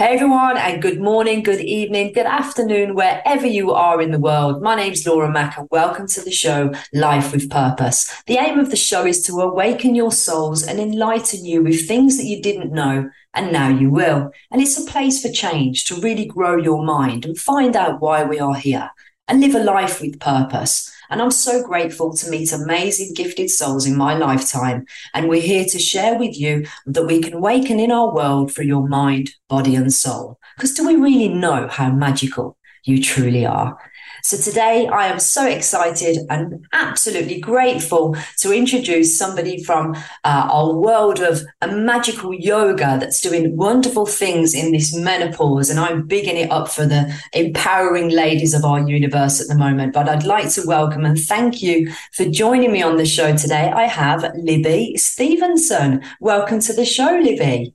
Hey everyone, and good morning, good evening, good afternoon, wherever you are in the world. My name's Laura Mac, and welcome to the show Life with Purpose. The aim of the show is to awaken your souls and enlighten you with things that you didn't know, and now you will. And it's a place for change to really grow your mind and find out why we are here and live a life with purpose. And I'm so grateful to meet amazing, gifted souls in my lifetime. And we're here to share with you that we can awaken in our world through your mind, body, and soul. Because do we really know how magical you truly are? So today I am so excited and absolutely grateful to introduce somebody from uh, our world of a magical yoga that's doing wonderful things in this menopause. And I'm bigging it up for the empowering ladies of our universe at the moment. But I'd like to welcome and thank you for joining me on the show today. I have Libby Steveson. Welcome to the show, Libby.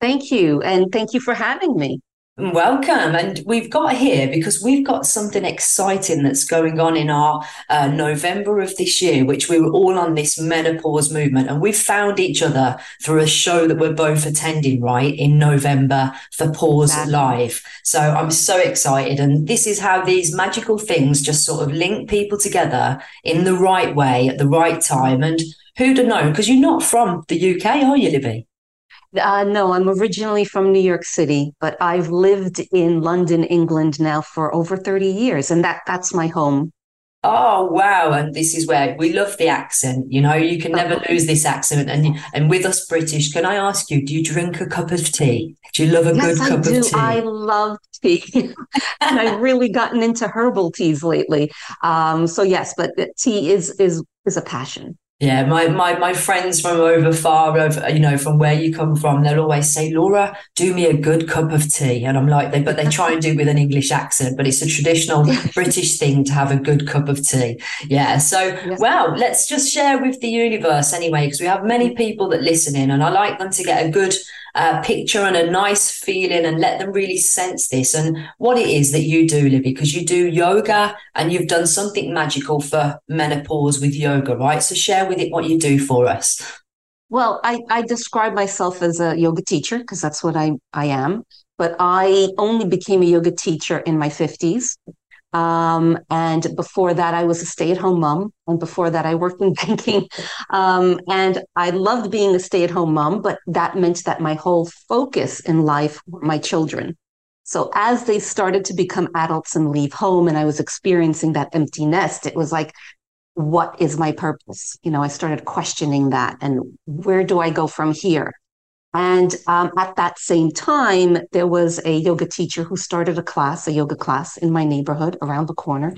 Thank you. And thank you for having me. Welcome. And we've got here because we've got something exciting that's going on in our uh, November of this year, which we were all on this menopause movement. And we've found each other through a show that we're both attending, right, in November for Pause. Live. So I'm so excited. And this is how these magical things just sort of link people together in the right way at the right time. And who'd have known? Because you're not from the UK, are you, Libby? Uh, no, I'm originally from New York City, but I've lived in London, England now for over 30 years, and that that's my home. Oh wow! And this is where we love the accent. You know, you can never lose this accent. And and with us British, can I ask you, do you drink a cup of tea? Do you love a yes, good I cup do. of tea? I love tea, and I've really gotten into herbal teas lately. Um, so yes, but tea is is is a passion. Yeah, my, my my friends from over far, over you know, from where you come from, they'll always say, "Laura, do me a good cup of tea," and I'm like, they but they try and do it with an English accent, but it's a traditional British thing to have a good cup of tea. Yeah, so yes. well, let's just share with the universe anyway, because we have many people that listen in, and I like them to get a good uh, picture and a nice feeling and let them really sense this and what it is that you do, Libby, because you do yoga and you've done something magical for menopause with yoga, right? So share with it what you do for us. Well, I, I describe myself as a yoga teacher because that's what I, I am. But I only became a yoga teacher in my 50s. Um, and before that, I was a stay at home mom. And before that, I worked in banking. Um, and I loved being a stay at home mom, but that meant that my whole focus in life were my children. So as they started to become adults and leave home, and I was experiencing that empty nest, it was like, what is my purpose? You know, I started questioning that and where do I go from here? And um, at that same time, there was a yoga teacher who started a class, a yoga class in my neighborhood around the corner.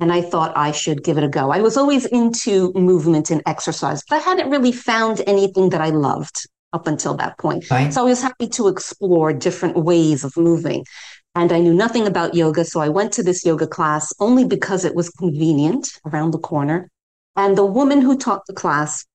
And I thought I should give it a go. I was always into movement and exercise, but I hadn't really found anything that I loved up until that point. Right. So I was happy to explore different ways of moving. And I knew nothing about yoga. So I went to this yoga class only because it was convenient around the corner. And the woman who taught the class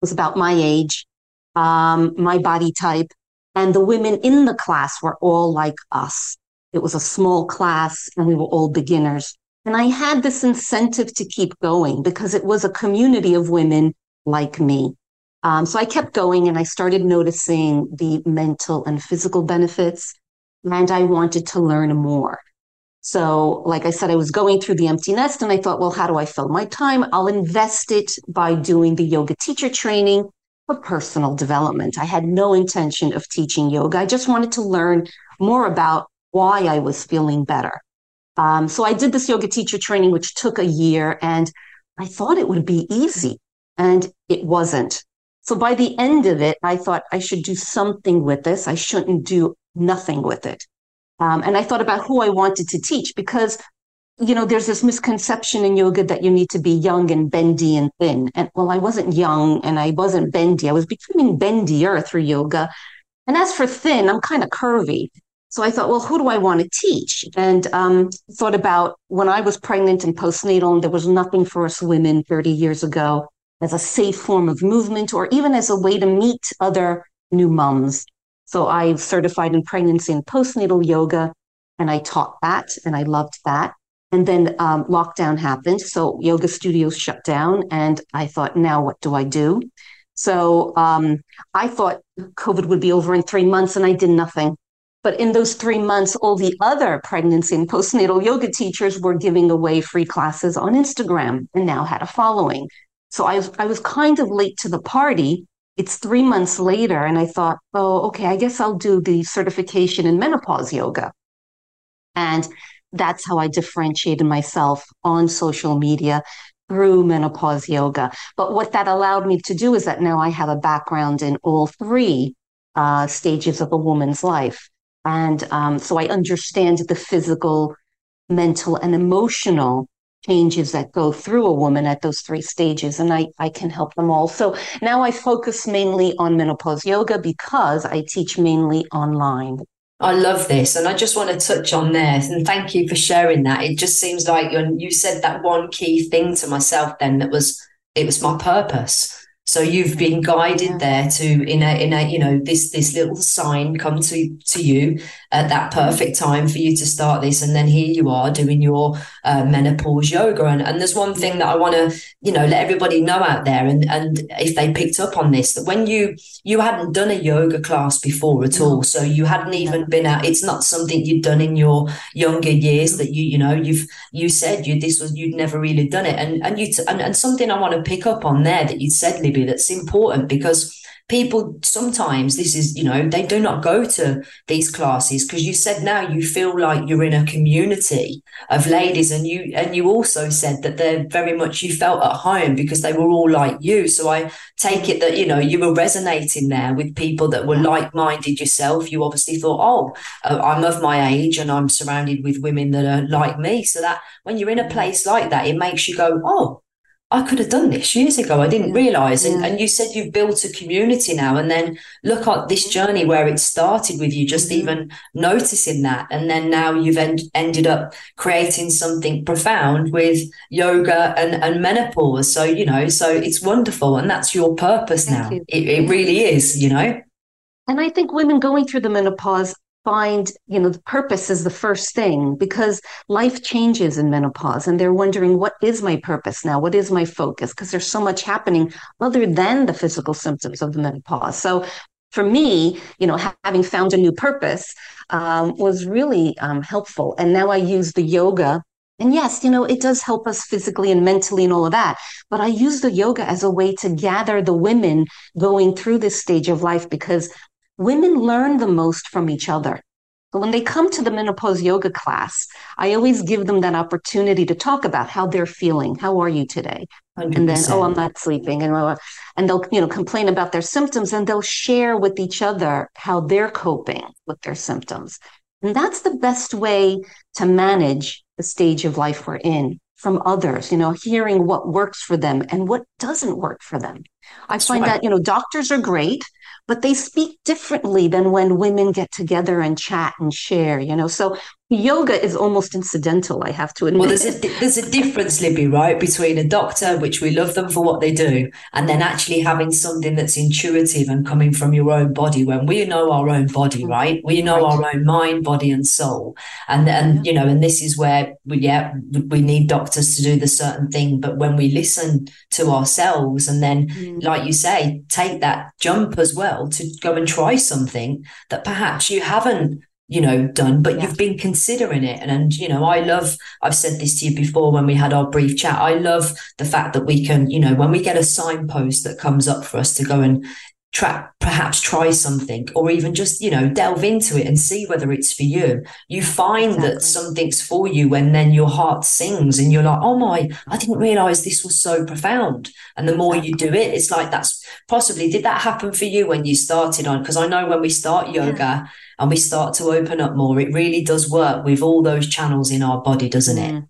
was about my age um, my body type. And the women in the class were all like us. It was a small class and we were all beginners. And I had this incentive to keep going because it was a community of women like me. Um, so I kept going and I started noticing the mental and physical benefits. And I wanted to learn more. So, like I said, I was going through the empty nest and I thought, well, how do I fill my time? I'll invest it by doing the yoga teacher training for personal development. I had no intention of teaching yoga. I just wanted to learn more about why I was feeling better. Um, so I did this yoga teacher training, which took a year, and I thought it would be easy, and it wasn't. So by the end of it, I thought I should do something with this. I shouldn't do nothing with it. Um, and I thought about who I wanted to teach because you know, there's this misconception in yoga that you need to be young and bendy and thin. And well, I wasn't young and I wasn't bendy. I was becoming bendier through yoga. And as for thin, I'm kind of curvy. So I thought, well, who do I want to teach? And um, thought about when I was pregnant and postnatal, and there was nothing for us women 30 years ago as a safe form of movement or even as a way to meet other new moms. So I certified in pregnancy and postnatal yoga, and I taught that, and I loved that. And then um, lockdown happened. So yoga studios shut down. And I thought, now what do I do? So um, I thought COVID would be over in three months, and I did nothing. But in those three months, all the other pregnancy and postnatal yoga teachers were giving away free classes on Instagram and now had a following. So I was, I was kind of late to the party. It's three months later, and I thought, oh, okay, I guess I'll do the certification in menopause yoga. And that's how I differentiated myself on social media through menopause yoga. But what that allowed me to do is that now I have a background in all three uh, stages of a woman's life. And um, so I understand the physical, mental, and emotional changes that go through a woman at those three stages. And I, I can help them all. So now I focus mainly on menopause yoga because I teach mainly online. I love this. And I just want to touch on this. and thank you for sharing that. It just seems like you you said that one key thing to myself then that was it was my purpose. So you've been guided there to in a in a you know this this little sign come to to you at that perfect time for you to start this, and then here you are doing your uh, menopause yoga. And and there's one thing that I want to you know let everybody know out there, and and if they picked up on this, that when you you hadn't done a yoga class before at all, so you hadn't even been out. It's not something you'd done in your younger years that you you know you've you said you this was you'd never really done it, and and you t- and, and something I want to pick up on there that you said that's important because people sometimes this is you know they do not go to these classes because you said now you feel like you're in a community of ladies and you and you also said that they're very much you felt at home because they were all like you. So i take it that you know you were resonating there with people that were like-minded yourself. You obviously thought oh uh, i'm of my age and i'm surrounded with women that are like me. So that when you're in a place like that it makes you go oh I could have done this years ago. I didn't realize. And, yeah. and you said you've built a community now. And then look at this journey where it started with you just mm-hmm. even noticing that. And then now you've en- ended up creating something profound with yoga and, and menopause. So, you know, so it's wonderful. And that's your purpose Thank now. You. It, it really is, you know. And I think women going through the menopause find, you know, the purpose is the first thing because life changes in menopause and they're wondering, what is my purpose now? What is my focus? Because there's so much happening other than the physical symptoms of the menopause. So for me, you know, having found a new purpose um, was really um, helpful. And now I use the yoga. And yes, you know, it does help us physically and mentally and all of that. But I use the yoga as a way to gather the women going through this stage of life because women learn the most from each other. So when they come to the menopause yoga class, I always give them that opportunity to talk about how they're feeling. How are you today? 100%. And then, oh, I'm not sleeping, and uh, and they'll you know complain about their symptoms, and they'll share with each other how they're coping with their symptoms. And that's the best way to manage the stage of life we're in from others, you know, hearing what works for them and what doesn't work for them. I That's find right. that, you know, doctors are great but they speak differently than when women get together and chat and share, you know. So yoga is almost incidental, I have to admit. Well, there's a, there's a difference, Libby, right, between a doctor, which we love them for what they do, and then actually having something that's intuitive and coming from your own body. When we know our own body, mm-hmm. right, we know right. our own mind, body, and soul, and and you know, and this is where we, yeah, we need doctors to do the certain thing, but when we listen to ourselves, and then, mm. like you say, take that jump as well to go and try something that perhaps you haven't you know done but yeah. you've been considering it and, and you know i love i've said this to you before when we had our brief chat i love the fact that we can you know when we get a signpost that comes up for us to go and try perhaps try something or even just you know delve into it and see whether it's for you you find exactly. that something's for you when then your heart sings and you're like oh my i didn't realize this was so profound and the more you do it it's like that's possibly did that happen for you when you started on because i know when we start yoga yeah. And we start to open up more it really does work with all those channels in our body doesn't mm. it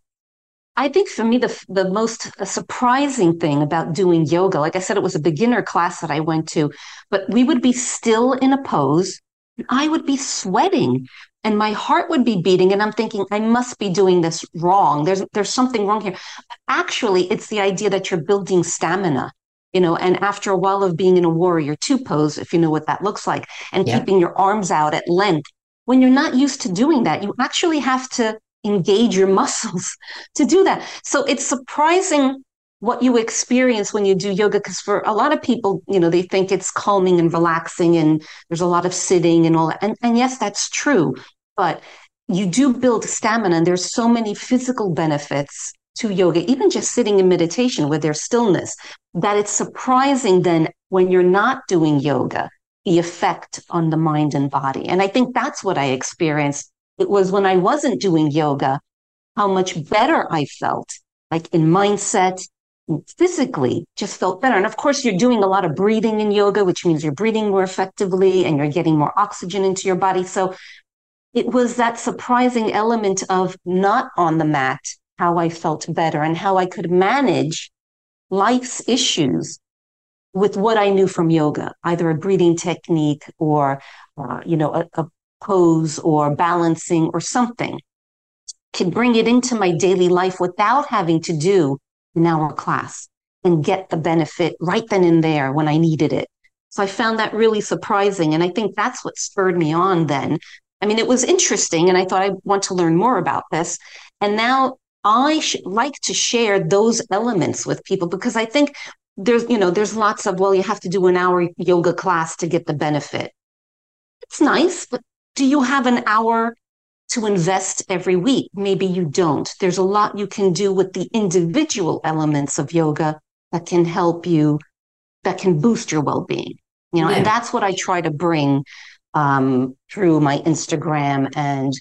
I think for me, the, the most surprising thing about doing yoga, like I said, it was a beginner class that I went to, but we would be still in a pose. I would be sweating and my heart would be beating. And I'm thinking, I must be doing this wrong. There's, there's something wrong here. Actually, it's the idea that you're building stamina you know, and after a while of being in a warrior two pose, if you know what that looks like, and yeah. keeping your arms out at length, when you're not used to doing that, you actually have to engage your muscles to do that. So it's surprising what you experience when you do yoga because for a lot of people you know they think it's calming and relaxing and there's a lot of sitting and all that and, and yes that's true but you do build stamina and there's so many physical benefits to yoga even just sitting in meditation with their stillness that it's surprising then when you're not doing yoga the effect on the mind and body and i think that's what i experienced it was when i wasn't doing yoga how much better i felt like in mindset physically just felt better. And of course, you're doing a lot of breathing in yoga, which means you're breathing more effectively and you're getting more oxygen into your body. So it was that surprising element of not on the mat, how I felt better and how I could manage life's issues with what I knew from yoga, either a breathing technique or, uh, you know, a, a pose or balancing or something. Could bring it into my daily life without having to do an hour class and get the benefit right then and there when I needed it. So I found that really surprising. And I think that's what spurred me on then. I mean, it was interesting and I thought I want to learn more about this. And now I sh- like to share those elements with people because I think there's, you know, there's lots of, well, you have to do an hour yoga class to get the benefit. It's nice, but do you have an hour to invest every week. Maybe you don't. There's a lot you can do with the individual elements of yoga that can help you, that can boost your well being. You know, yeah. and that's what I try to bring um, through my Instagram and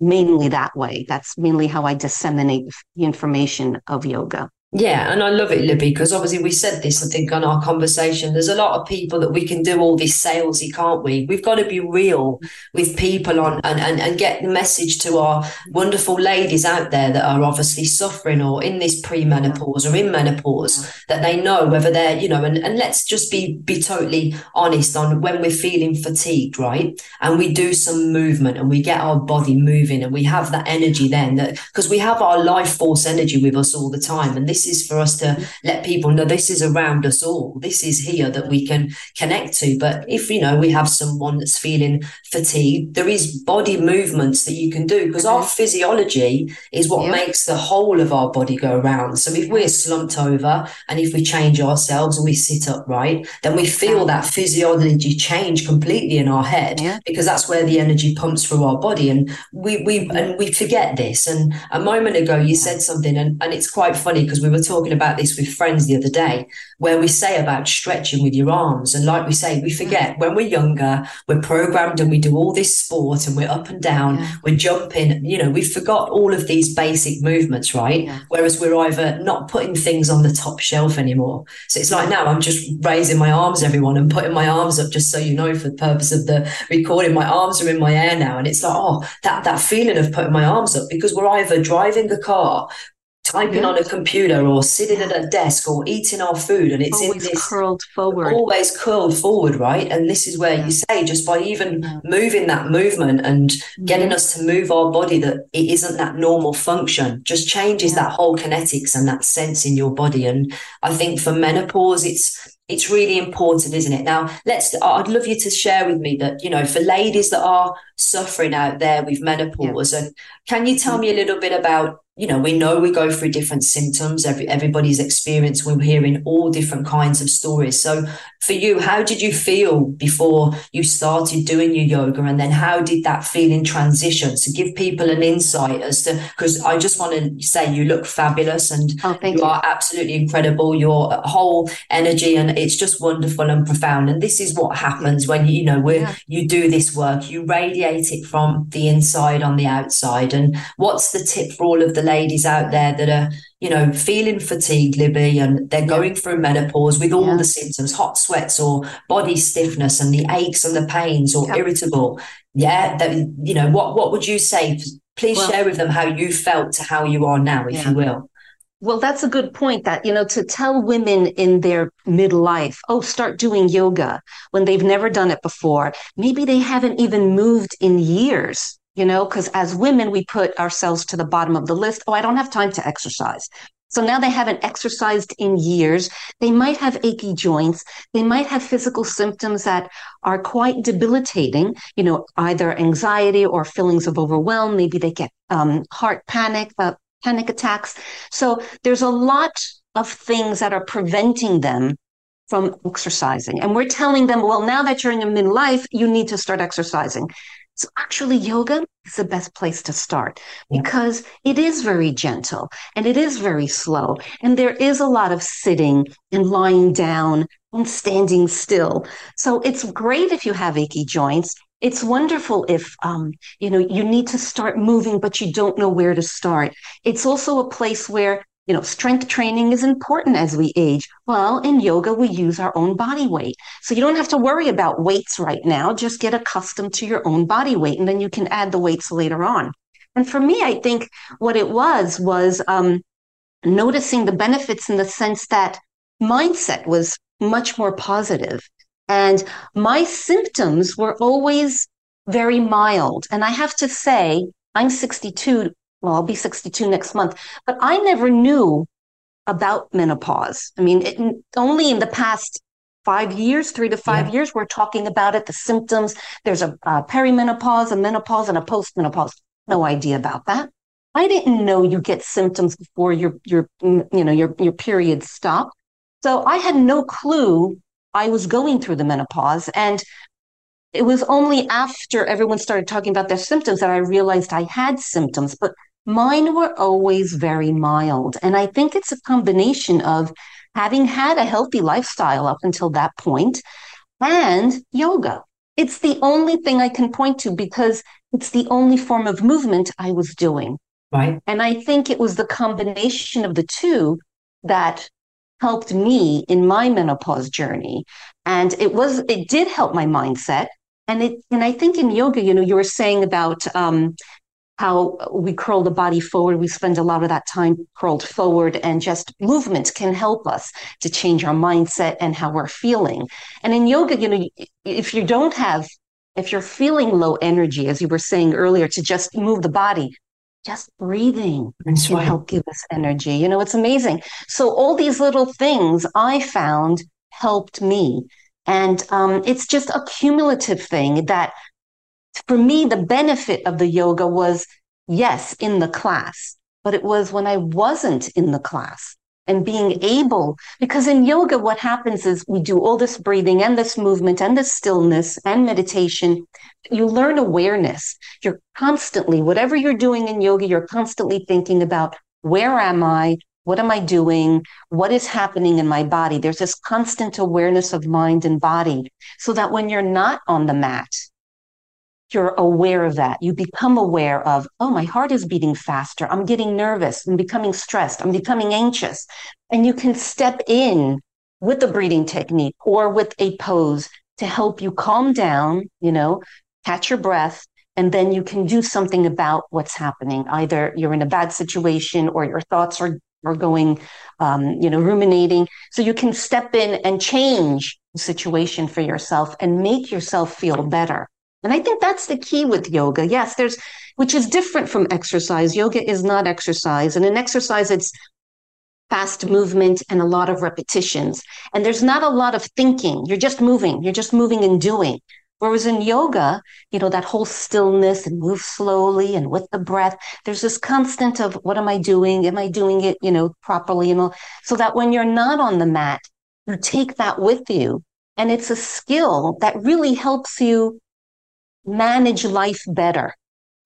mainly that way. That's mainly how I disseminate the information of yoga. Yeah, and I love it, Libby, because obviously we said this, I think, on our conversation. There's a lot of people that we can do all this salesy, can't we? We've got to be real with people on and, and, and get the message to our wonderful ladies out there that are obviously suffering or in this premenopause or in menopause that they know whether they're, you know, and, and let's just be be totally honest on when we're feeling fatigued, right? And we do some movement and we get our body moving and we have that energy then that because we have our life force energy with us all the time. And this this is for us to let people know this is around us all. This is here that we can connect to. But if, you know, we have someone that's feeling fatigued, there is body movements that you can do because our mm-hmm. physiology is what yeah. makes the whole of our body go around. So if we're slumped over and if we change ourselves and we sit upright, then we feel that physiology change completely in our head yeah. because that's where the energy pumps through our body. And we, we, and we forget this. And a moment ago, you said something and, and it's quite funny because we we were talking about this with friends the other day, where we say about stretching with your arms. And like we say, we mm. forget when we're younger, we're programmed and we do all this sport and we're up and down, yeah. we're jumping, you know, we forgot all of these basic movements, right? Yeah. Whereas we're either not putting things on the top shelf anymore. So it's like now I'm just raising my arms, everyone, and putting my arms up just so you know, for the purpose of the recording. My arms are in my air now. And it's like, oh, that, that feeling of putting my arms up because we're either driving a car, typing on a computer or sitting at a desk or eating our food and it's always in this curled forward always curled forward right and this is where yeah. you say just by even moving that movement and mm-hmm. getting us to move our body that it isn't that normal function just changes yeah. that whole kinetics and that sense in your body and i think for menopause it's it's really important isn't it now let's i'd love you to share with me that you know for ladies that are suffering out there with menopause and can you tell mm-hmm. me a little bit about you know, we know we go through different symptoms. Every everybody's experience. We're hearing all different kinds of stories. So, for you, how did you feel before you started doing your yoga, and then how did that feeling transition? So, give people an insight as to because I just want to say you look fabulous and oh, you, you, are absolutely incredible. Your whole energy and it's just wonderful and profound. And this is what happens when you know yeah. you do this work. You radiate it from the inside on the outside. And what's the tip for all of the ladies out there that are, you know, feeling fatigued, Libby, and they're going through menopause with all yeah. the symptoms, hot sweats or body stiffness and the aches and the pains or yeah. irritable. Yeah. That, you know, what, what would you say? Please well, share with them how you felt to how you are now, if yeah. you will. Well, that's a good point that, you know, to tell women in their midlife, oh, start doing yoga when they've never done it before. Maybe they haven't even moved in years you know, because as women, we put ourselves to the bottom of the list. Oh, I don't have time to exercise. So now they haven't exercised in years. They might have achy joints. They might have physical symptoms that are quite debilitating, you know, either anxiety or feelings of overwhelm. Maybe they get um, heart panic, uh, panic attacks. So there's a lot of things that are preventing them from exercising. And we're telling them, well, now that you're in your midlife, you need to start exercising. So actually, yoga is the best place to start because it is very gentle and it is very slow. And there is a lot of sitting and lying down and standing still. So it's great if you have achy joints. It's wonderful if um, you know you need to start moving, but you don't know where to start. It's also a place where you know strength training is important as we age. Well, in yoga we use our own body weight, so you don't have to worry about weights right now. Just get accustomed to your own body weight, and then you can add the weights later on. And for me, I think what it was was um, noticing the benefits in the sense that mindset was much more positive and my symptoms were always very mild. And I have to say, I'm 62. Well, I'll be 62 next month, but I never knew about menopause. I mean, it, only in the past five years, three to five yeah. years, we're talking about it, the symptoms. There's a, a perimenopause, a menopause, and a postmenopause. No idea about that. I didn't know you get symptoms before your your you know your your periods stop. So I had no clue I was going through the menopause. And it was only after everyone started talking about their symptoms that I realized I had symptoms, but mine were always very mild. And I think it's a combination of having had a healthy lifestyle up until that point and yoga. It's the only thing I can point to because it's the only form of movement I was doing. Right. And I think it was the combination of the two that helped me in my menopause journey. And it was, it did help my mindset. And it, and I think in yoga, you know, you were saying about, um, how we curl the body forward. We spend a lot of that time curled forward, and just movement can help us to change our mindset and how we're feeling. And in yoga, you know, if you don't have, if you're feeling low energy, as you were saying earlier, to just move the body, just breathing That's can right. help give us energy. You know, it's amazing. So all these little things I found helped me. And um, it's just a cumulative thing that for me, the benefit of the yoga was, yes, in the class, but it was when I wasn't in the class and being able, because in yoga, what happens is we do all this breathing and this movement and this stillness and meditation. You learn awareness. You're constantly, whatever you're doing in yoga, you're constantly thinking about where am I? What am I doing? What is happening in my body? There's this constant awareness of mind and body so that when you're not on the mat, you're aware of that. You become aware of, oh, my heart is beating faster. I'm getting nervous. I'm becoming stressed. I'm becoming anxious. And you can step in with a breathing technique or with a pose to help you calm down, you know, catch your breath, and then you can do something about what's happening. Either you're in a bad situation or your thoughts are, are going, um, you know, ruminating. So you can step in and change the situation for yourself and make yourself feel better. And I think that's the key with yoga. Yes, there's, which is different from exercise. Yoga is not exercise. And in exercise, it's fast movement and a lot of repetitions. And there's not a lot of thinking. You're just moving. You're just moving and doing. Whereas in yoga, you know, that whole stillness and move slowly and with the breath, there's this constant of what am I doing? Am I doing it, you know, properly? And all, so that when you're not on the mat, you take that with you. And it's a skill that really helps you manage life better.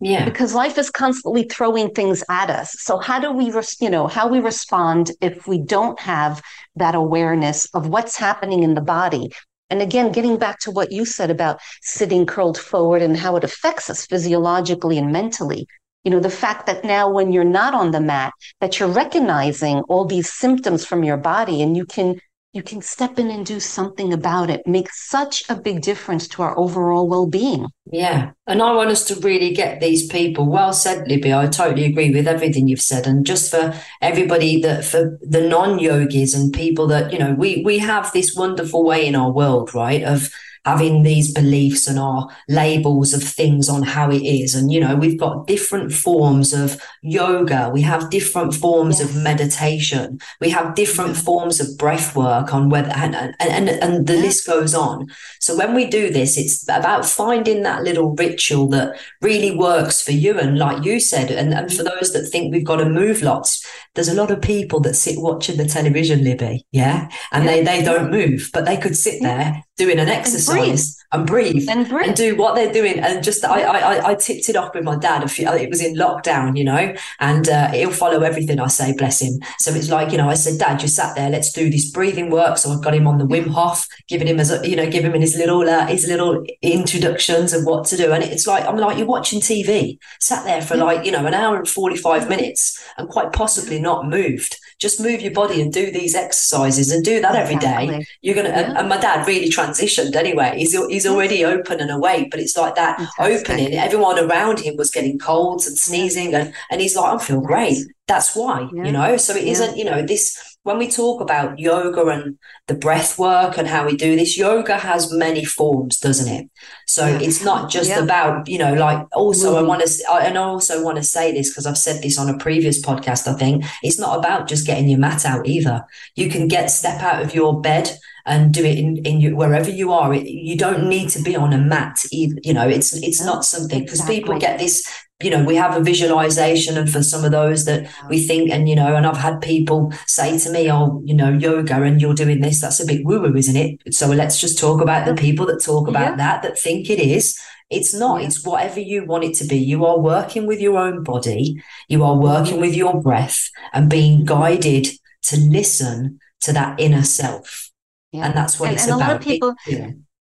Yeah. Because life is constantly throwing things at us. So how do we, res- you know, how we respond if we don't have that awareness of what's happening in the body? And again, getting back to what you said about sitting curled forward and how it affects us physiologically and mentally. You know, the fact that now when you're not on the mat, that you're recognizing all these symptoms from your body and you can you can step in and do something about it make such a big difference to our overall well-being. Yeah. And i want us to really get these people well said libby. I totally agree with everything you've said. And just for everybody that for the non-yogis and people that you know we we have this wonderful way in our world right of having these beliefs and our labels of things on how it is. And, you know, we've got different forms of yoga. We have different forms yes. of meditation. We have different forms of breath work on whether, and, and, and, and the list goes on. So when we do this, it's about finding that little ritual that really works for you. And like you said, and, and for mm-hmm. those that think we've got to move lots, there's a lot of people that sit watching the television, Libby. Yeah. And yeah. they, they don't move, but they could sit there doing an exercise and breathe, and, breathe. and, do what they're doing. And just, I, I, I tipped it off with my dad. A few, it was in lockdown, you know, and uh, he'll follow everything I say, bless him. So it's like, you know, I said, Dad, you sat there, let's do this breathing work. So I've got him on the Wim Hof, giving him as, a, you know, giving him his little, uh, his little introductions of what to do. And it's like, I'm like, you're watching TV, sat there for like, you know, an hour and 45 minutes and quite possibly not moved just move your body and do these exercises and do that every day. You're gonna. Yeah. And my dad really transitioned anyway. He's he's already open and awake, but it's like that Fantastic. opening. Everyone around him was getting colds and sneezing, and and he's like, I feel great. That's why, yeah. you know. So it not you know, this when we talk about yoga and the breath work and how we do this, yoga has many forms, doesn't it? So yeah. it's not just yeah. about, you know, like also mm-hmm. I want to, and I also want to say this because I've said this on a previous podcast, I think it's not about just getting your mat out either. You can get step out of your bed and do it in, in you, wherever you are. It, you don't need to be on a mat either. You know, it's, it's not something because exactly. people get this you know, we have a visualization, and for some of those that we think, and you know, and I've had people say to me, "Oh, you know, yoga, and you're doing this. That's a bit woo woo, isn't it?" So let's just talk about the people that talk about yeah. that, that think it is. It's not. Yeah. It's whatever you want it to be. You are working with your own body. You are working with your breath and being mm-hmm. guided to listen to that inner self. Yeah. And that's what and, it's and about. A lot of people,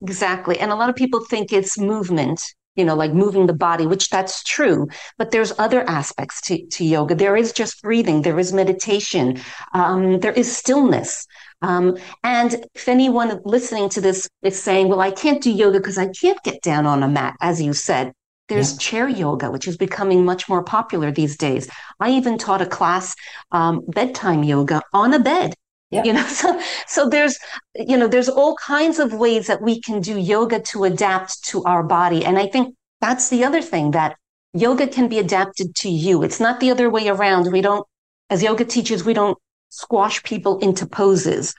exactly. And a lot of people think it's movement you know, like moving the body, which that's true. But there's other aspects to, to yoga. There is just breathing, there is meditation, um, there is stillness. Um, and if anyone listening to this is saying, well, I can't do yoga because I can't get down on a mat, as you said, there's yeah. chair yoga, which is becoming much more popular these days. I even taught a class, um, bedtime yoga on a bed. You know, so so there's you know there's all kinds of ways that we can do yoga to adapt to our body, and I think that's the other thing that yoga can be adapted to you. It's not the other way around. We don't, as yoga teachers, we don't squash people into poses.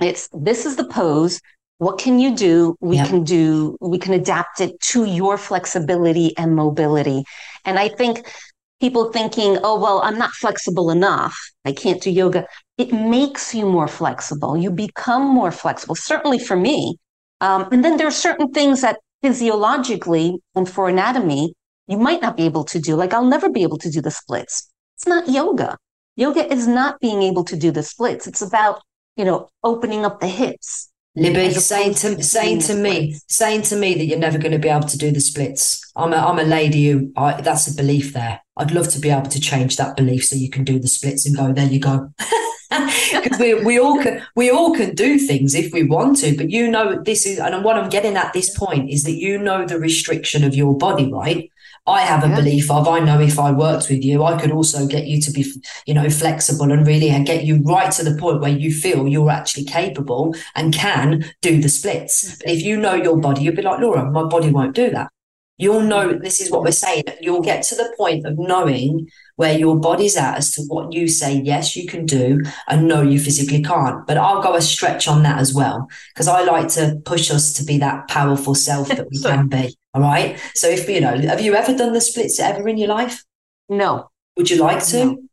It's this is the pose. What can you do? We can do, we can adapt it to your flexibility and mobility. And I think people thinking, oh, well, I'm not flexible enough. I can't do yoga. It makes you more flexible. You become more flexible, certainly for me. Um, and then there are certain things that physiologically and for anatomy, you might not be able to do. Like, I'll never be able to do the splits. It's not yoga. Yoga is not being able to do the splits. It's about, you know, opening up the hips, Libby saying to saying to me saying to me that you're never going to be able to do the splits. I'm a I'm a lady who I, that's a belief there. I'd love to be able to change that belief so you can do the splits and go there you go. Because we we all can we all can do things if we want to, but you know this is and what I'm getting at this point is that you know the restriction of your body, right? I have a yeah. belief of I know if I worked with you, I could also get you to be, you know, flexible and really get you right to the point where you feel you're actually capable and can do the splits. Mm. But if you know your body, you'll be like, Laura, my body won't do that. You'll know mm-hmm. this is what we're saying. You'll get to the point of knowing where your body's at as to what you say, yes, you can do, and no, you physically can't. But I'll go a stretch on that as well, because I like to push us to be that powerful self that we can be. All right. So if you know, have you ever done the splits ever in your life? No. Would you like to? No.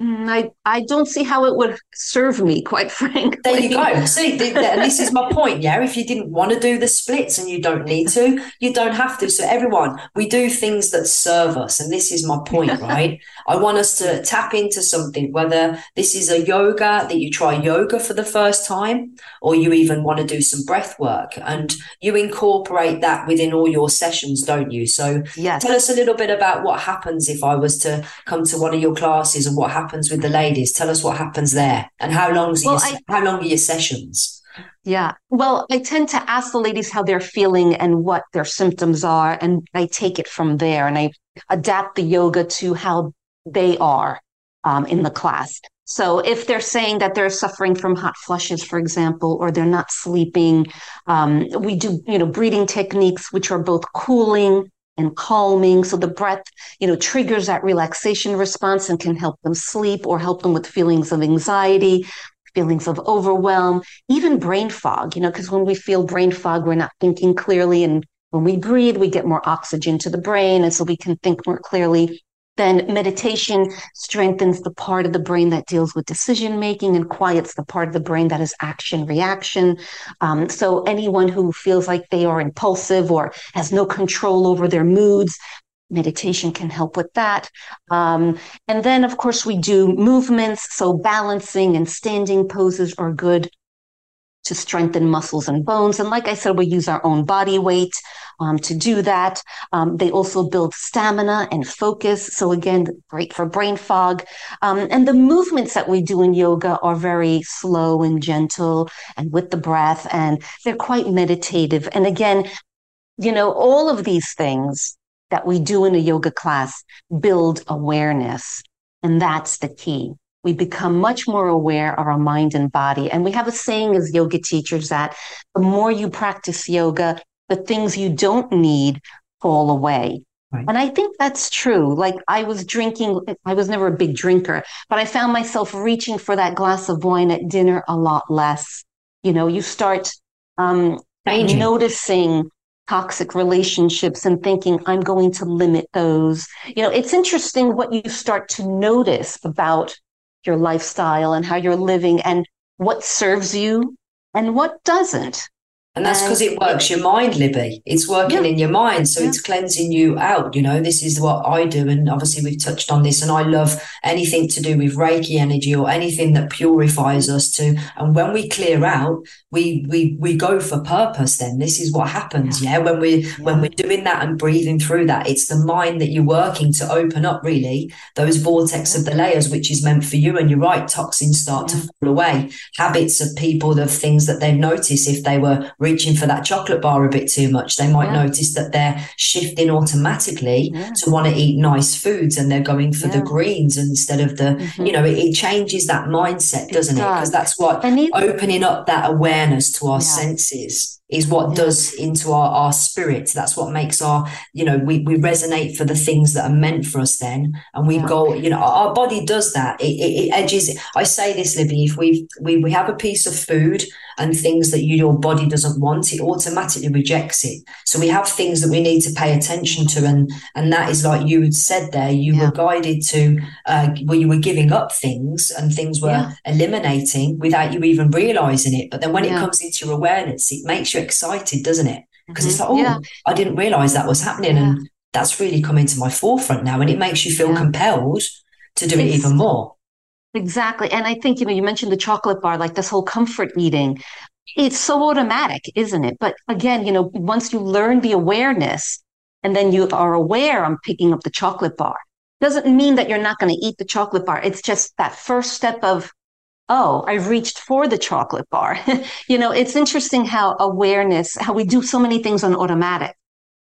Mm, I, I don't see how it would serve me, quite frankly. There you go. See, the, the, this is my point. Yeah, if you didn't want to do the splits and you don't need to, you don't have to. So, everyone, we do things that serve us. And this is my point, right? I want us to tap into something, whether this is a yoga that you try yoga for the first time, or you even want to do some breath work and you incorporate that within all your sessions, don't you? So, yes. tell us a little bit about what happens if I was to come to one of your classes and what happens with the ladies? Tell us what happens there, and how long well, your, I, how long are your sessions? Yeah. Well, I tend to ask the ladies how they're feeling and what their symptoms are, and I take it from there, and I adapt the yoga to how they are um, in the class. So if they're saying that they're suffering from hot flushes, for example, or they're not sleeping, um, we do, you know, breathing techniques, which are both cooling and calming. So the breath, you know, triggers that relaxation response and can help them sleep or help them with feelings of anxiety, feelings of overwhelm, even brain fog, you know, because when we feel brain fog, we're not thinking clearly. And when we breathe, we get more oxygen to the brain. And so we can think more clearly then meditation strengthens the part of the brain that deals with decision making and quiets the part of the brain that is action reaction. Um, so anyone who feels like they are impulsive or has no control over their moods, meditation can help with that. Um, and then, of course, we do movements. So balancing and standing poses are good to strengthen muscles and bones. And like I said, we use our own body weight um, to do that. Um, they also build stamina and focus. So again, great for brain fog. Um, and the movements that we do in yoga are very slow and gentle and with the breath, and they're quite meditative. And again, you know, all of these things that we do in a yoga class build awareness. And that's the key we become much more aware of our mind and body. And we have a saying as yoga teachers that the more you practice yoga, the things you don't need fall away. Right. And I think that's true. Like I was drinking, I was never a big drinker, but I found myself reaching for that glass of wine at dinner a lot less. You know, you start um, noticing toxic relationships and thinking, I'm going to limit those. You know, it's interesting what you start to notice about your lifestyle and how you're living and what serves you and what doesn't. And that's because it works your mind, Libby. It's working yeah. in your mind. So yeah. it's cleansing you out. You know, this is what I do. And obviously, we've touched on this. And I love anything to do with Reiki energy or anything that purifies us to. And when we clear out, we we we go for purpose then. This is what happens. Yeah. yeah? When we when we're doing that and breathing through that, it's the mind that you're working to open up really those vortex of the layers, which is meant for you. And you're right, toxins start to fall away. Habits of people, the things that they've noticed if they were reaching for that chocolate bar a bit too much, they might yeah. notice that they're shifting automatically yeah. to want to eat nice foods and they're going for yeah. the greens instead of the, mm-hmm. you know, it, it, changes that mindset, doesn't it? Because that's what opening up that awareness to our senses is what yeah. does into our, our spirit. That's what makes our, you know, we, we resonate for the things that are meant for us then. And we yeah. go, you know, our, our body does that. It, it, it, edges. I say this, Libby, if we, we, we have a piece of food and things that you, your body doesn't want, it automatically rejects it. So we have things that we need to pay attention to. And, and that is like you had said there, you yeah. were guided to, uh, where you were giving up things and things were eliminating without you even realizing it. But then when it comes into your awareness, it makes you excited, doesn't it? Because mm-hmm. it's like, oh, yeah. I didn't realize that was happening. Yeah. And that's really coming to my forefront now. And it makes you feel yeah. compelled to do it's, it even more. Exactly. And I think, you know, you mentioned the chocolate bar, like this whole comfort eating. It's so automatic, isn't it? But again, you know, once you learn the awareness and then you are aware I'm picking up the chocolate bar, doesn't mean that you're not going to eat the chocolate bar. It's just that first step of oh, I reached for the chocolate bar. you know, it's interesting how awareness, how we do so many things on automatic.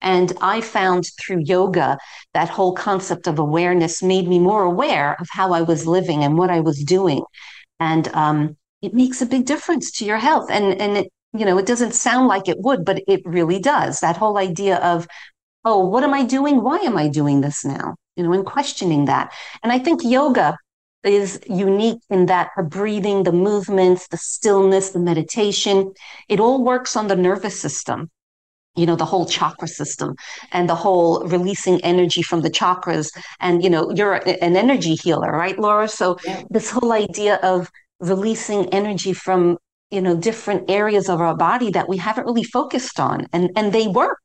And I found through yoga that whole concept of awareness made me more aware of how I was living and what I was doing. And um, it makes a big difference to your health. And, and it, you know, it doesn't sound like it would, but it really does. That whole idea of, oh, what am I doing? Why am I doing this now? You know, and questioning that. And I think yoga is unique in that the breathing, the movements, the stillness, the meditation, it all works on the nervous system. You know, the whole chakra system and the whole releasing energy from the chakras. And, you know, you're an energy healer, right, Laura? So yeah. this whole idea of releasing energy from, you know, different areas of our body that we haven't really focused on and, and they work,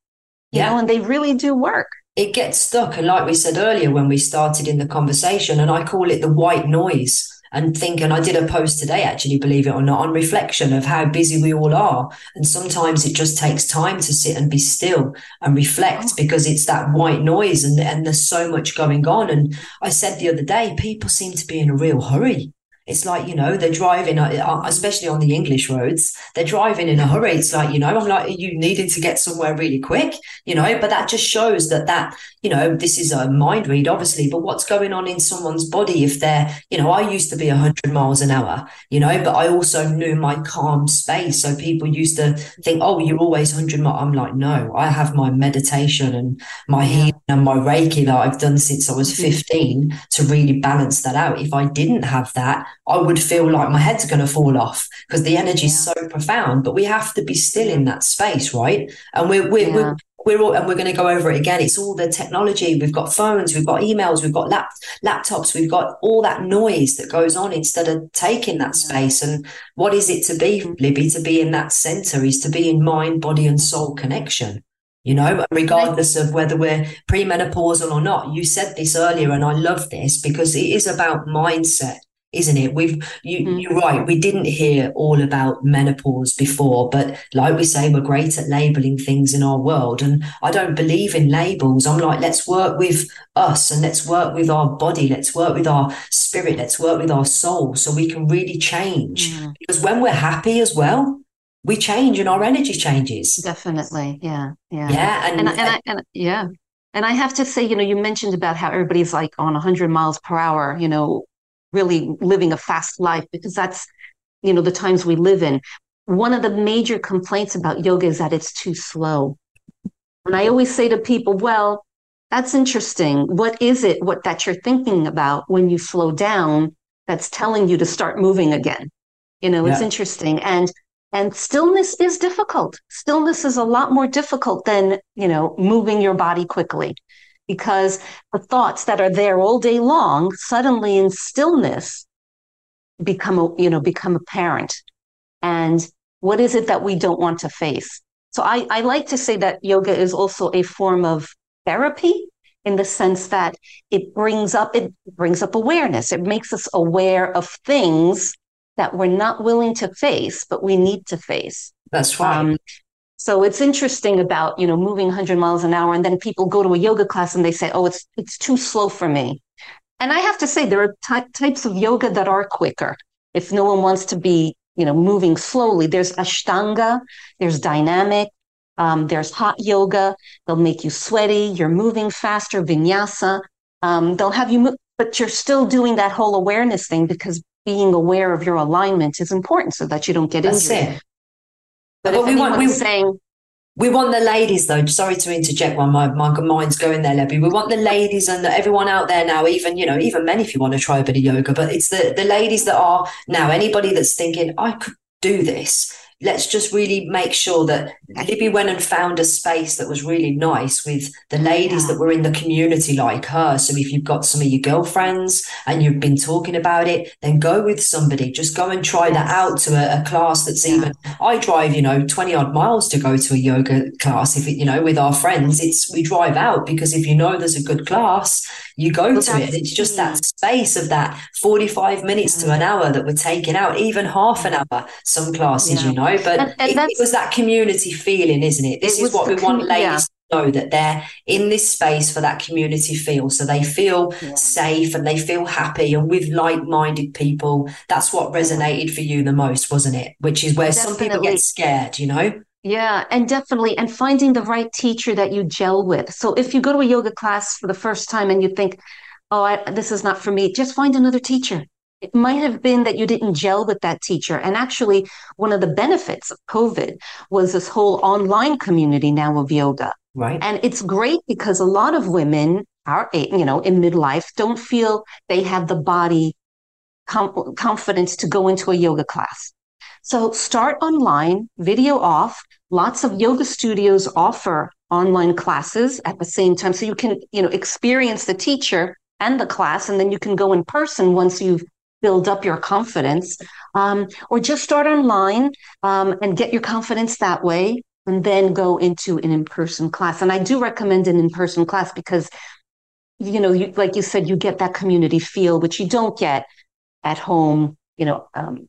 you yeah. know, and they really do work it gets stuck. And like we said earlier when we started in the conversation, and I call it the white noise. And think, and I did a post today, actually, believe it or not, on reflection of how busy we all are. And sometimes it just takes time to sit and be still and reflect oh. because it's that white noise and, and there's so much going on. And I said the other day, people seem to be in a real hurry It's like, you know, they're driving, uh, uh, especially on the English roads, they're driving in a hurry. It's like, you know, I'm like, you needed to get somewhere really quick, you know, but that just shows that that, you know, this is a mind read, obviously, but what's going on in someone's body if they're, you know, I used to be 100 miles an hour, you know, but I also knew my calm space. So people used to think, oh, you're always 100 miles. I'm like, no, I have my meditation and my healing and my Reiki that I've done since I was mm-hmm. 15 to really balance that out. If I didn't have that, I would feel like my head's going to fall off because the energy is so profound. But we have to be still in that space, right? And we're we're, yeah. we're we're all, and we're going to go over it again. It's all the technology. We've got phones, we've got emails, we've got lap, laptops, we've got all that noise that goes on instead of taking that space. And what is it to be, mm-hmm. Libby? To be in that center is to be in mind, body, and soul connection. You know, regardless of whether we're premenopausal or not. You said this earlier, and I love this because it is about mindset isn't it? We've you mm-hmm. you're right. We didn't hear all about menopause before, but like we say, we're great at labeling things in our world. And I don't believe in labels. I'm like, let's work with us and let's work with our body, let's work with our spirit, let's work with our soul so we can really change. Mm-hmm. Because when we're happy as well, we change and our energy changes. Definitely. Yeah. Yeah. Yeah. And, and, and, I, and yeah. And I have to say, you know, you mentioned about how everybody's like on 100 miles per hour, you know, really living a fast life because that's you know the times we live in. One of the major complaints about yoga is that it's too slow. And i always say to people well that's interesting. What is it what that you're thinking about when you slow down that's telling you to start moving again? You know it's interesting. And and stillness is difficult. Stillness is a lot more difficult than you know moving your body quickly because the thoughts that are there all day long suddenly in stillness become you know become apparent. And what is it that we don't want to face? So I, I like to say that yoga is also a form of therapy in the sense that it brings up it brings up awareness. It makes us aware of things that we're not willing to face but we need to face. That's right. Um, so it's interesting about, you know, moving 100 miles an hour and then people go to a yoga class and they say, "Oh, it's it's too slow for me." And I have to say there are ty- types of yoga that are quicker. If no one wants to be, you know, moving slowly, there's ashtanga, there's dynamic, um, there's hot yoga. They'll make you sweaty. You're moving faster. Vinyasa. Um, they'll have you move, but you're still doing that whole awareness thing because being aware of your alignment is important so that you don't get That's injured. It. But, but we want we saying we want the ladies though. Sorry to interject while my, my mind's going there, Libby. We want the ladies and the, everyone out there now, even, you know, even men if you want to try a bit of yoga, but it's the, the ladies that are now anybody that's thinking, I could do this let's just really make sure that Libby went and found a space that was really nice with the ladies yeah. that were in the community like her. So if you've got some of your girlfriends and you've been talking about it, then go with somebody. Just go and try yes. that out to a, a class that's yeah. even. I drive, you know, twenty odd miles to go to a yoga class. If it, you know, with our friends, it's we drive out because if you know there's a good class, you go to it. It's just that mm. space of that forty-five minutes yeah. to mm. an hour that we're taking out, even half an hour. Some classes, you know know, but and, and it, it, was that community feeling, isn't it? This it is what we want ladies yeah. to know that they're in this space for that community feel. So they feel yeah. safe and they feel happy and with like minded people. That's what resonated for you the most, wasn't it? Which is where Definitely. some people get scared, you know? Yeah, and definitely, and finding the right teacher that you gel with. So if you go to a yoga class for the first time and you think, oh, I, this is not for me, just find another teacher it might have been that you didn't gel with that teacher. And actually, one of the benefits of COVID was this whole online community now of yoga. Right. And it's great because a lot of women are, you know, in midlife don't feel they have the body com- confidence to go into a yoga class. So start online, video off. Lots of yoga studios offer online classes at the same time. So you can, you know, experience the teacher and the class, and then you can go in person once you've build up your confidence, um, or just start online um, and get your confidence that way, and then go into an in-person class. And I do recommend an in-person class because, you know, you, like you said, you get that community feel, which you don't get at home. You know, um,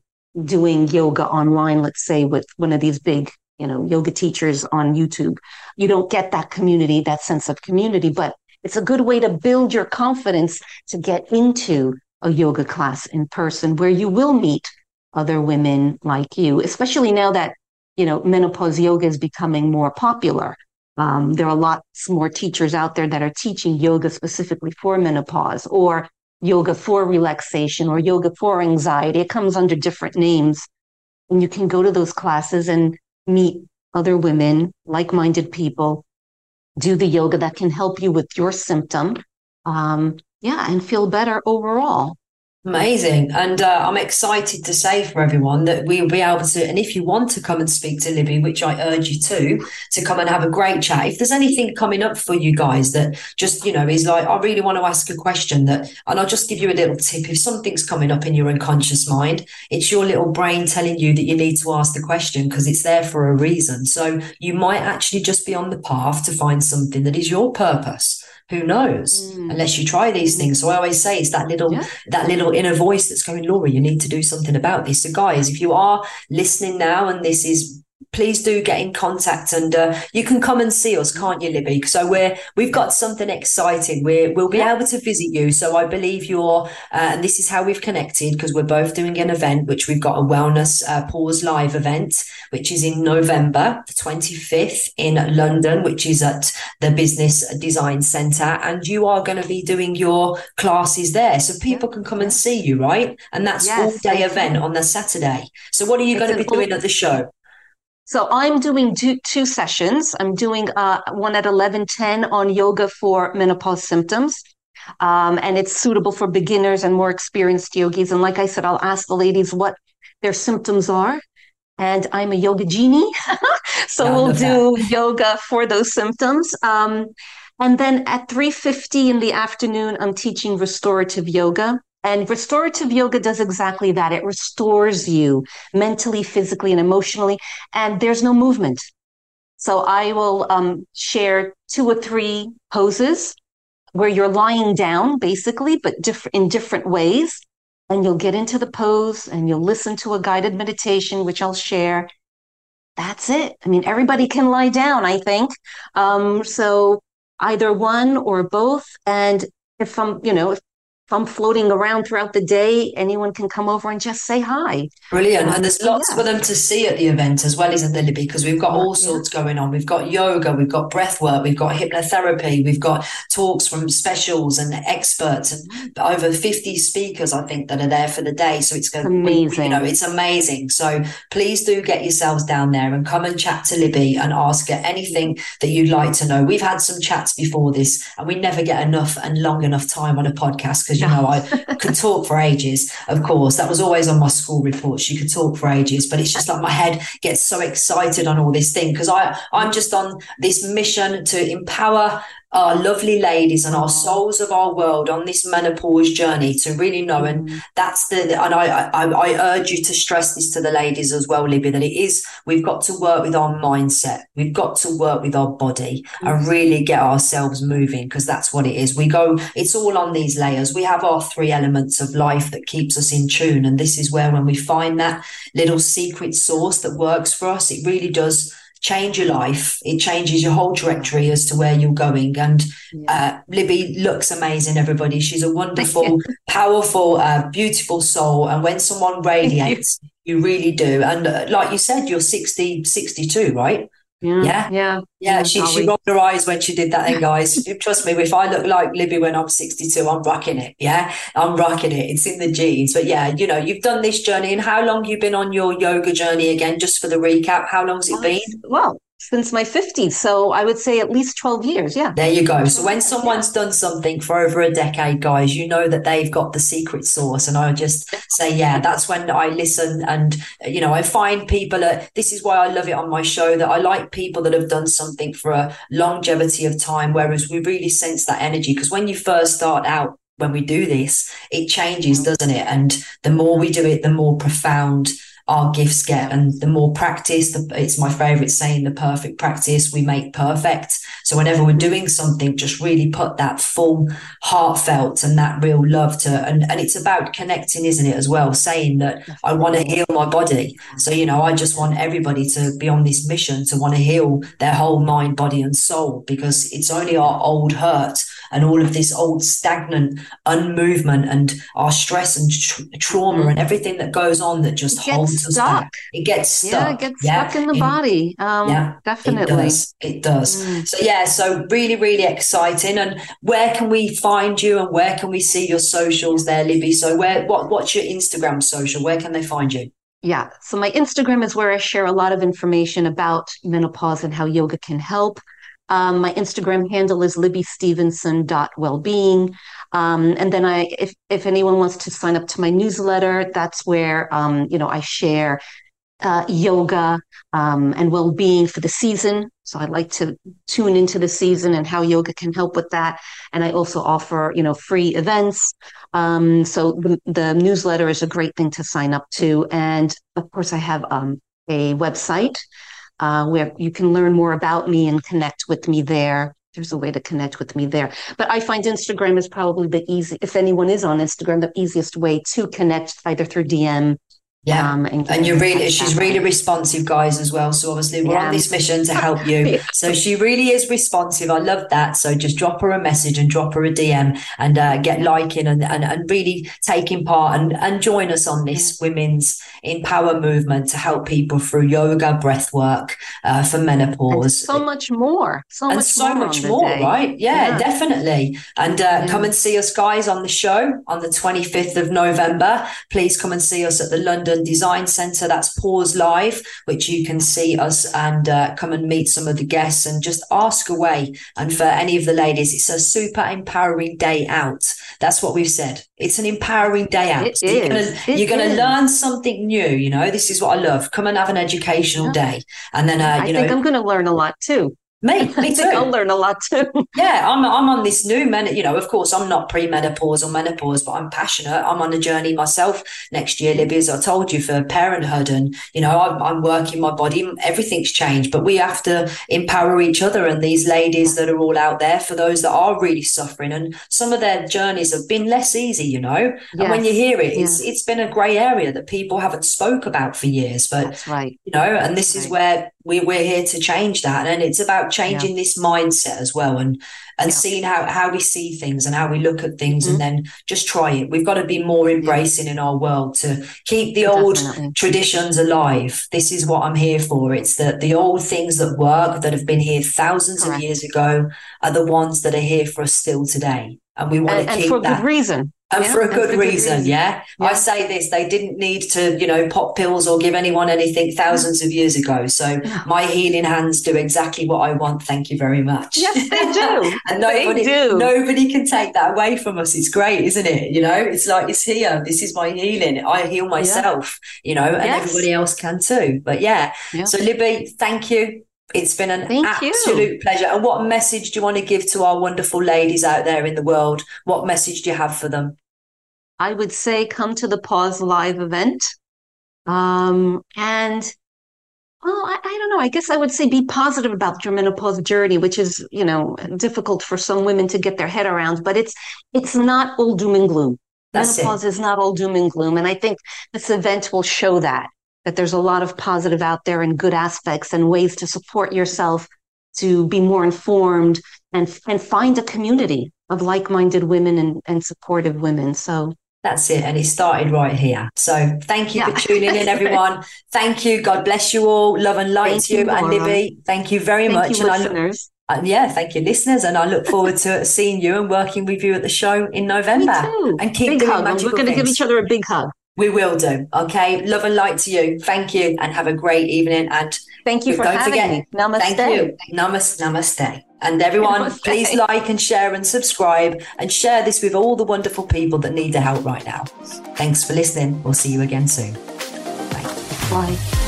doing yoga online, let's say with one of these big you know yoga teachers on youtube you don't get that community that sense of community but it's a good way to build your confidence to get into a yoga class in person where you will meet other women like you, especially now that, you know, menopause yoga is becoming more popular. Um, there are lots more teachers out there that are teaching yoga specifically for menopause or yoga for relaxation or yoga for anxiety. It comes under different names. And you can go to those classes and meet other women, like minded people, do the yoga that can help you with your symptom. Um, yeah, and feel better overall. Amazing. And uh, I'm excited to say for everyone that we'll be able to, and if you want to come and speak to Libby, which I urge you to, to come and have a great chat. If there's anything coming up for you guys that just, you know, is like, I really want to ask a question that, and I'll just give you a little tip. If something's coming up in your unconscious mind, it's your little brain telling you that you need to ask the question because it's there for a reason. So you might actually just be on the path to find something that is your purpose who knows mm. unless you try these mm. things so i always say it's that little yeah. that little inner voice that's going laura you need to do something about this so guys if you are listening now and this is please do get in contact and uh, you can come and see us can't you libby? So we're we've got something exciting. We we'll be able to visit you. So i believe you're uh, and this is how we've connected because we're both doing an event which we've got a wellness uh, pause live event which is in november the 25th in london which is at the business design center and you are going to be doing your classes there. So people can come and see you right? And that's yes. all day event on the saturday. So what are you going to be doing at the show so I'm doing two, two sessions. I'm doing uh, one at 11:10 on yoga for menopause symptoms. Um, and it's suitable for beginners and more experienced yogis. And like I said, I'll ask the ladies what their symptoms are. And I'm a yoga genie. so yeah, we'll do that. yoga for those symptoms. Um, and then at 3.50 in the afternoon, I'm teaching restorative yoga. And restorative yoga does exactly that. It restores you mentally, physically, and emotionally. And there's no movement. So I will um, share two or three poses where you're lying down, basically, but diff- in different ways. And you'll get into the pose and you'll listen to a guided meditation, which I'll share. That's it. I mean, everybody can lie down, I think. Um, so either one or both. And if I'm, you know, if if I'm floating around throughout the day, anyone can come over and just say hi. Brilliant. and there's lots yeah. for them to see at the event as well, isn't there, Libby? Because we've got all sorts going on. We've got yoga, we've got breath work, we've got hypnotherapy, we've got talks from specials and experts and mm-hmm. over 50 speakers, I think, that are there for the day. So it's going amazing. You know, it's amazing. So please do get yourselves down there and come and chat to Libby and ask her anything that you'd like to know. We've had some chats before this and we never get enough and long enough time on a podcast because you know, I could talk for ages. Of course, that was always on my school reports. You could talk for ages, but it's just like my head gets so excited on all this thing because I I'm just on this mission to empower our lovely ladies and our souls of our world on this menopause journey to really know. And mm. that's the, and I, I, I urge you to stress this to the ladies as well, Libby, that it is, we've got to work with our mindset. We've got to work with our body and mm. really get ourselves moving because that's what it is. We go, it's all on these layers. We have our three elements of life that keeps us in tune. And this is where when we find that little secret sauce that works for us, it really does change your life. It changes your whole trajectory as to where you're going. And yeah. uh, Libby looks amazing, everybody. She's a wonderful, powerful, uh, beautiful soul. And when someone radiates, you. you. really do. And uh, like you said, you're 60, 62, right? Yeah, yeah, yeah. yeah she she rolled her eyes when she did that. Thing, guys, trust me. If I look like Libby when I'm 62, I'm rocking it. Yeah, I'm rocking it. It's in the genes. But yeah, you know, you've done this journey, and how long you been on your yoga journey again? Just for the recap, how long's it been? Well, since my 50s. So I would say at least 12 years. Yeah. There you go. So when someone's done something for over a decade, guys, you know that they've got the secret sauce. And I just say, yeah, that's when I listen and, you know, I find people, at, this is why I love it on my show that I like people that have done something for a longevity of time, whereas we really sense that energy. Because when you first start out, when we do this, it changes, mm. doesn't it? And the more we do it, the more profound our gifts get. And the more practice, the, it's my favorite saying, the perfect practice we make perfect. So whenever we're doing something, just really put that full heartfelt and that real love to, and, and it's about connecting, isn't it, as well? Saying that I want to heal my body. So, you know, I just want everybody to be on this mission to want to heal their whole mind, body, and soul because it's only our old hurt and all of this old stagnant unmovement and our stress and tra- trauma and everything that goes on that just holds us back. It gets stuck. Yeah, it gets yeah. stuck in the in, body. Um, yeah, definitely. It does. It does. Mm. So yeah, so really, really exciting. And where can we find you and where can we see your socials there, Libby? So where what what's your Instagram social? Where can they find you? Yeah. So my Instagram is where I share a lot of information about menopause and how yoga can help. Um, my Instagram handle is libbystevenson.wellbeing. Um, and then I, if, if anyone wants to sign up to my newsletter, that's where, um, you know, I share uh, yoga um, and well-being for the season. So I like to tune into the season and how yoga can help with that. And I also offer, you know, free events. Um, so the, the, newsletter is a great thing to sign up to. And of course, I have um, a website uh, where you can learn more about me and connect with me there. There's a way to connect with me there. But I find Instagram is probably the easy, if anyone is on Instagram, the easiest way to connect either through DM yeah, um, and, and, you're really she's really responsive, guys, as well. So obviously we're yeah. on this mission to help you. So she really is responsive. I love that. So just drop her a message and drop her a DM and uh, get liking and, and and really taking part and and join us on this women's empower movement to help people through yoga, breath work uh, for menopause. And so much more. So and much so more much more, right? Yeah, yeah, definitely. And uh, come and see us, guys, on the show on the 25th of November. Please come and see us at the London London Design Centre. That's Pause Live, which you can see us and uh, come and meet some of the guests and just ask away. And for any of the ladies, it's a super empowering day out. That's what we've said. It's an empowering day out. It you're gonna, you're gonna learn something new. You know, this is what I love. Come and have an educational yeah. day, and then uh, you I know, think I'm going to learn a lot too. Me, me too. I'll learn a lot too. yeah, I'm I'm on this new men. You know, of course, I'm not pre-menopause or menopause, but I'm passionate. I'm on a journey myself next year, Libby, as I told you, for parenthood, and you know, I'm, I'm working my body. Everything's changed, but we have to empower each other and these ladies that are all out there for those that are really suffering, and some of their journeys have been less easy. You know, yes. and when you hear it, it's yeah. it's been a grey area that people haven't spoke about for years. But That's right, you know, and this That's is right. where we, we're here to change that and it's about changing yeah. this mindset as well and and yeah. seeing how how we see things and how we look at things mm-hmm. and then just try it we've got to be more embracing yeah. in our world to keep the old Definitely. traditions alive this is what i'm here for it's that the old things that work that have been here thousands Correct. of years ago are the ones that are here for us still today and we want and, to keep and for that. good reason and yeah, for a good, for reason, reason. Yeah? yeah? I say this, they didn't need to, you know, pop pills or give anyone anything thousands of years ago. So yeah. my healing hands do exactly what I want. Thank you very much. Yes, they do. and nobody, do. nobody can take that away from us. It's great, isn't it? You know, it's like it's here. This is my healing. I heal myself, you know, and yes. everybody else can too. But yeah. So Libby, thank you it's been an Thank absolute you. pleasure. And what message do you want to give to our wonderful ladies out there in the world? What message do you have for them? I would say come to the Pause Live event. Um, and well, I, I, don't know. I guess I would say be positive about your menopause journey, which is, you know, difficult for some women to get their head around, but it's it's not all doom and gloom. That's menopause it. is not all doom and gloom. And I think this event will show that that there's a lot of positive out there and good aspects and ways to support yourself to be more informed and and find a community of like-minded women and, and supportive women so that's it and it started right here so thank you yeah. for tuning in everyone thank you god bless you all love and light thank to you, you and libby thank you very thank much you, and listeners. I look, uh, yeah, thank you, listeners, and I look forward to seeing you and working with you at the show in November. And keep big doing hug. We're going to give each other a big hug. We will do. Okay. Love and light to you. Thank you and have a great evening. And thank you for don't having forget, me. Namaste. Thank you. Namaste. Namaste. And everyone, Namaste. please like and share and subscribe and share this with all the wonderful people that need the help right now. Thanks for listening. We'll see you again soon. Bye. Bye.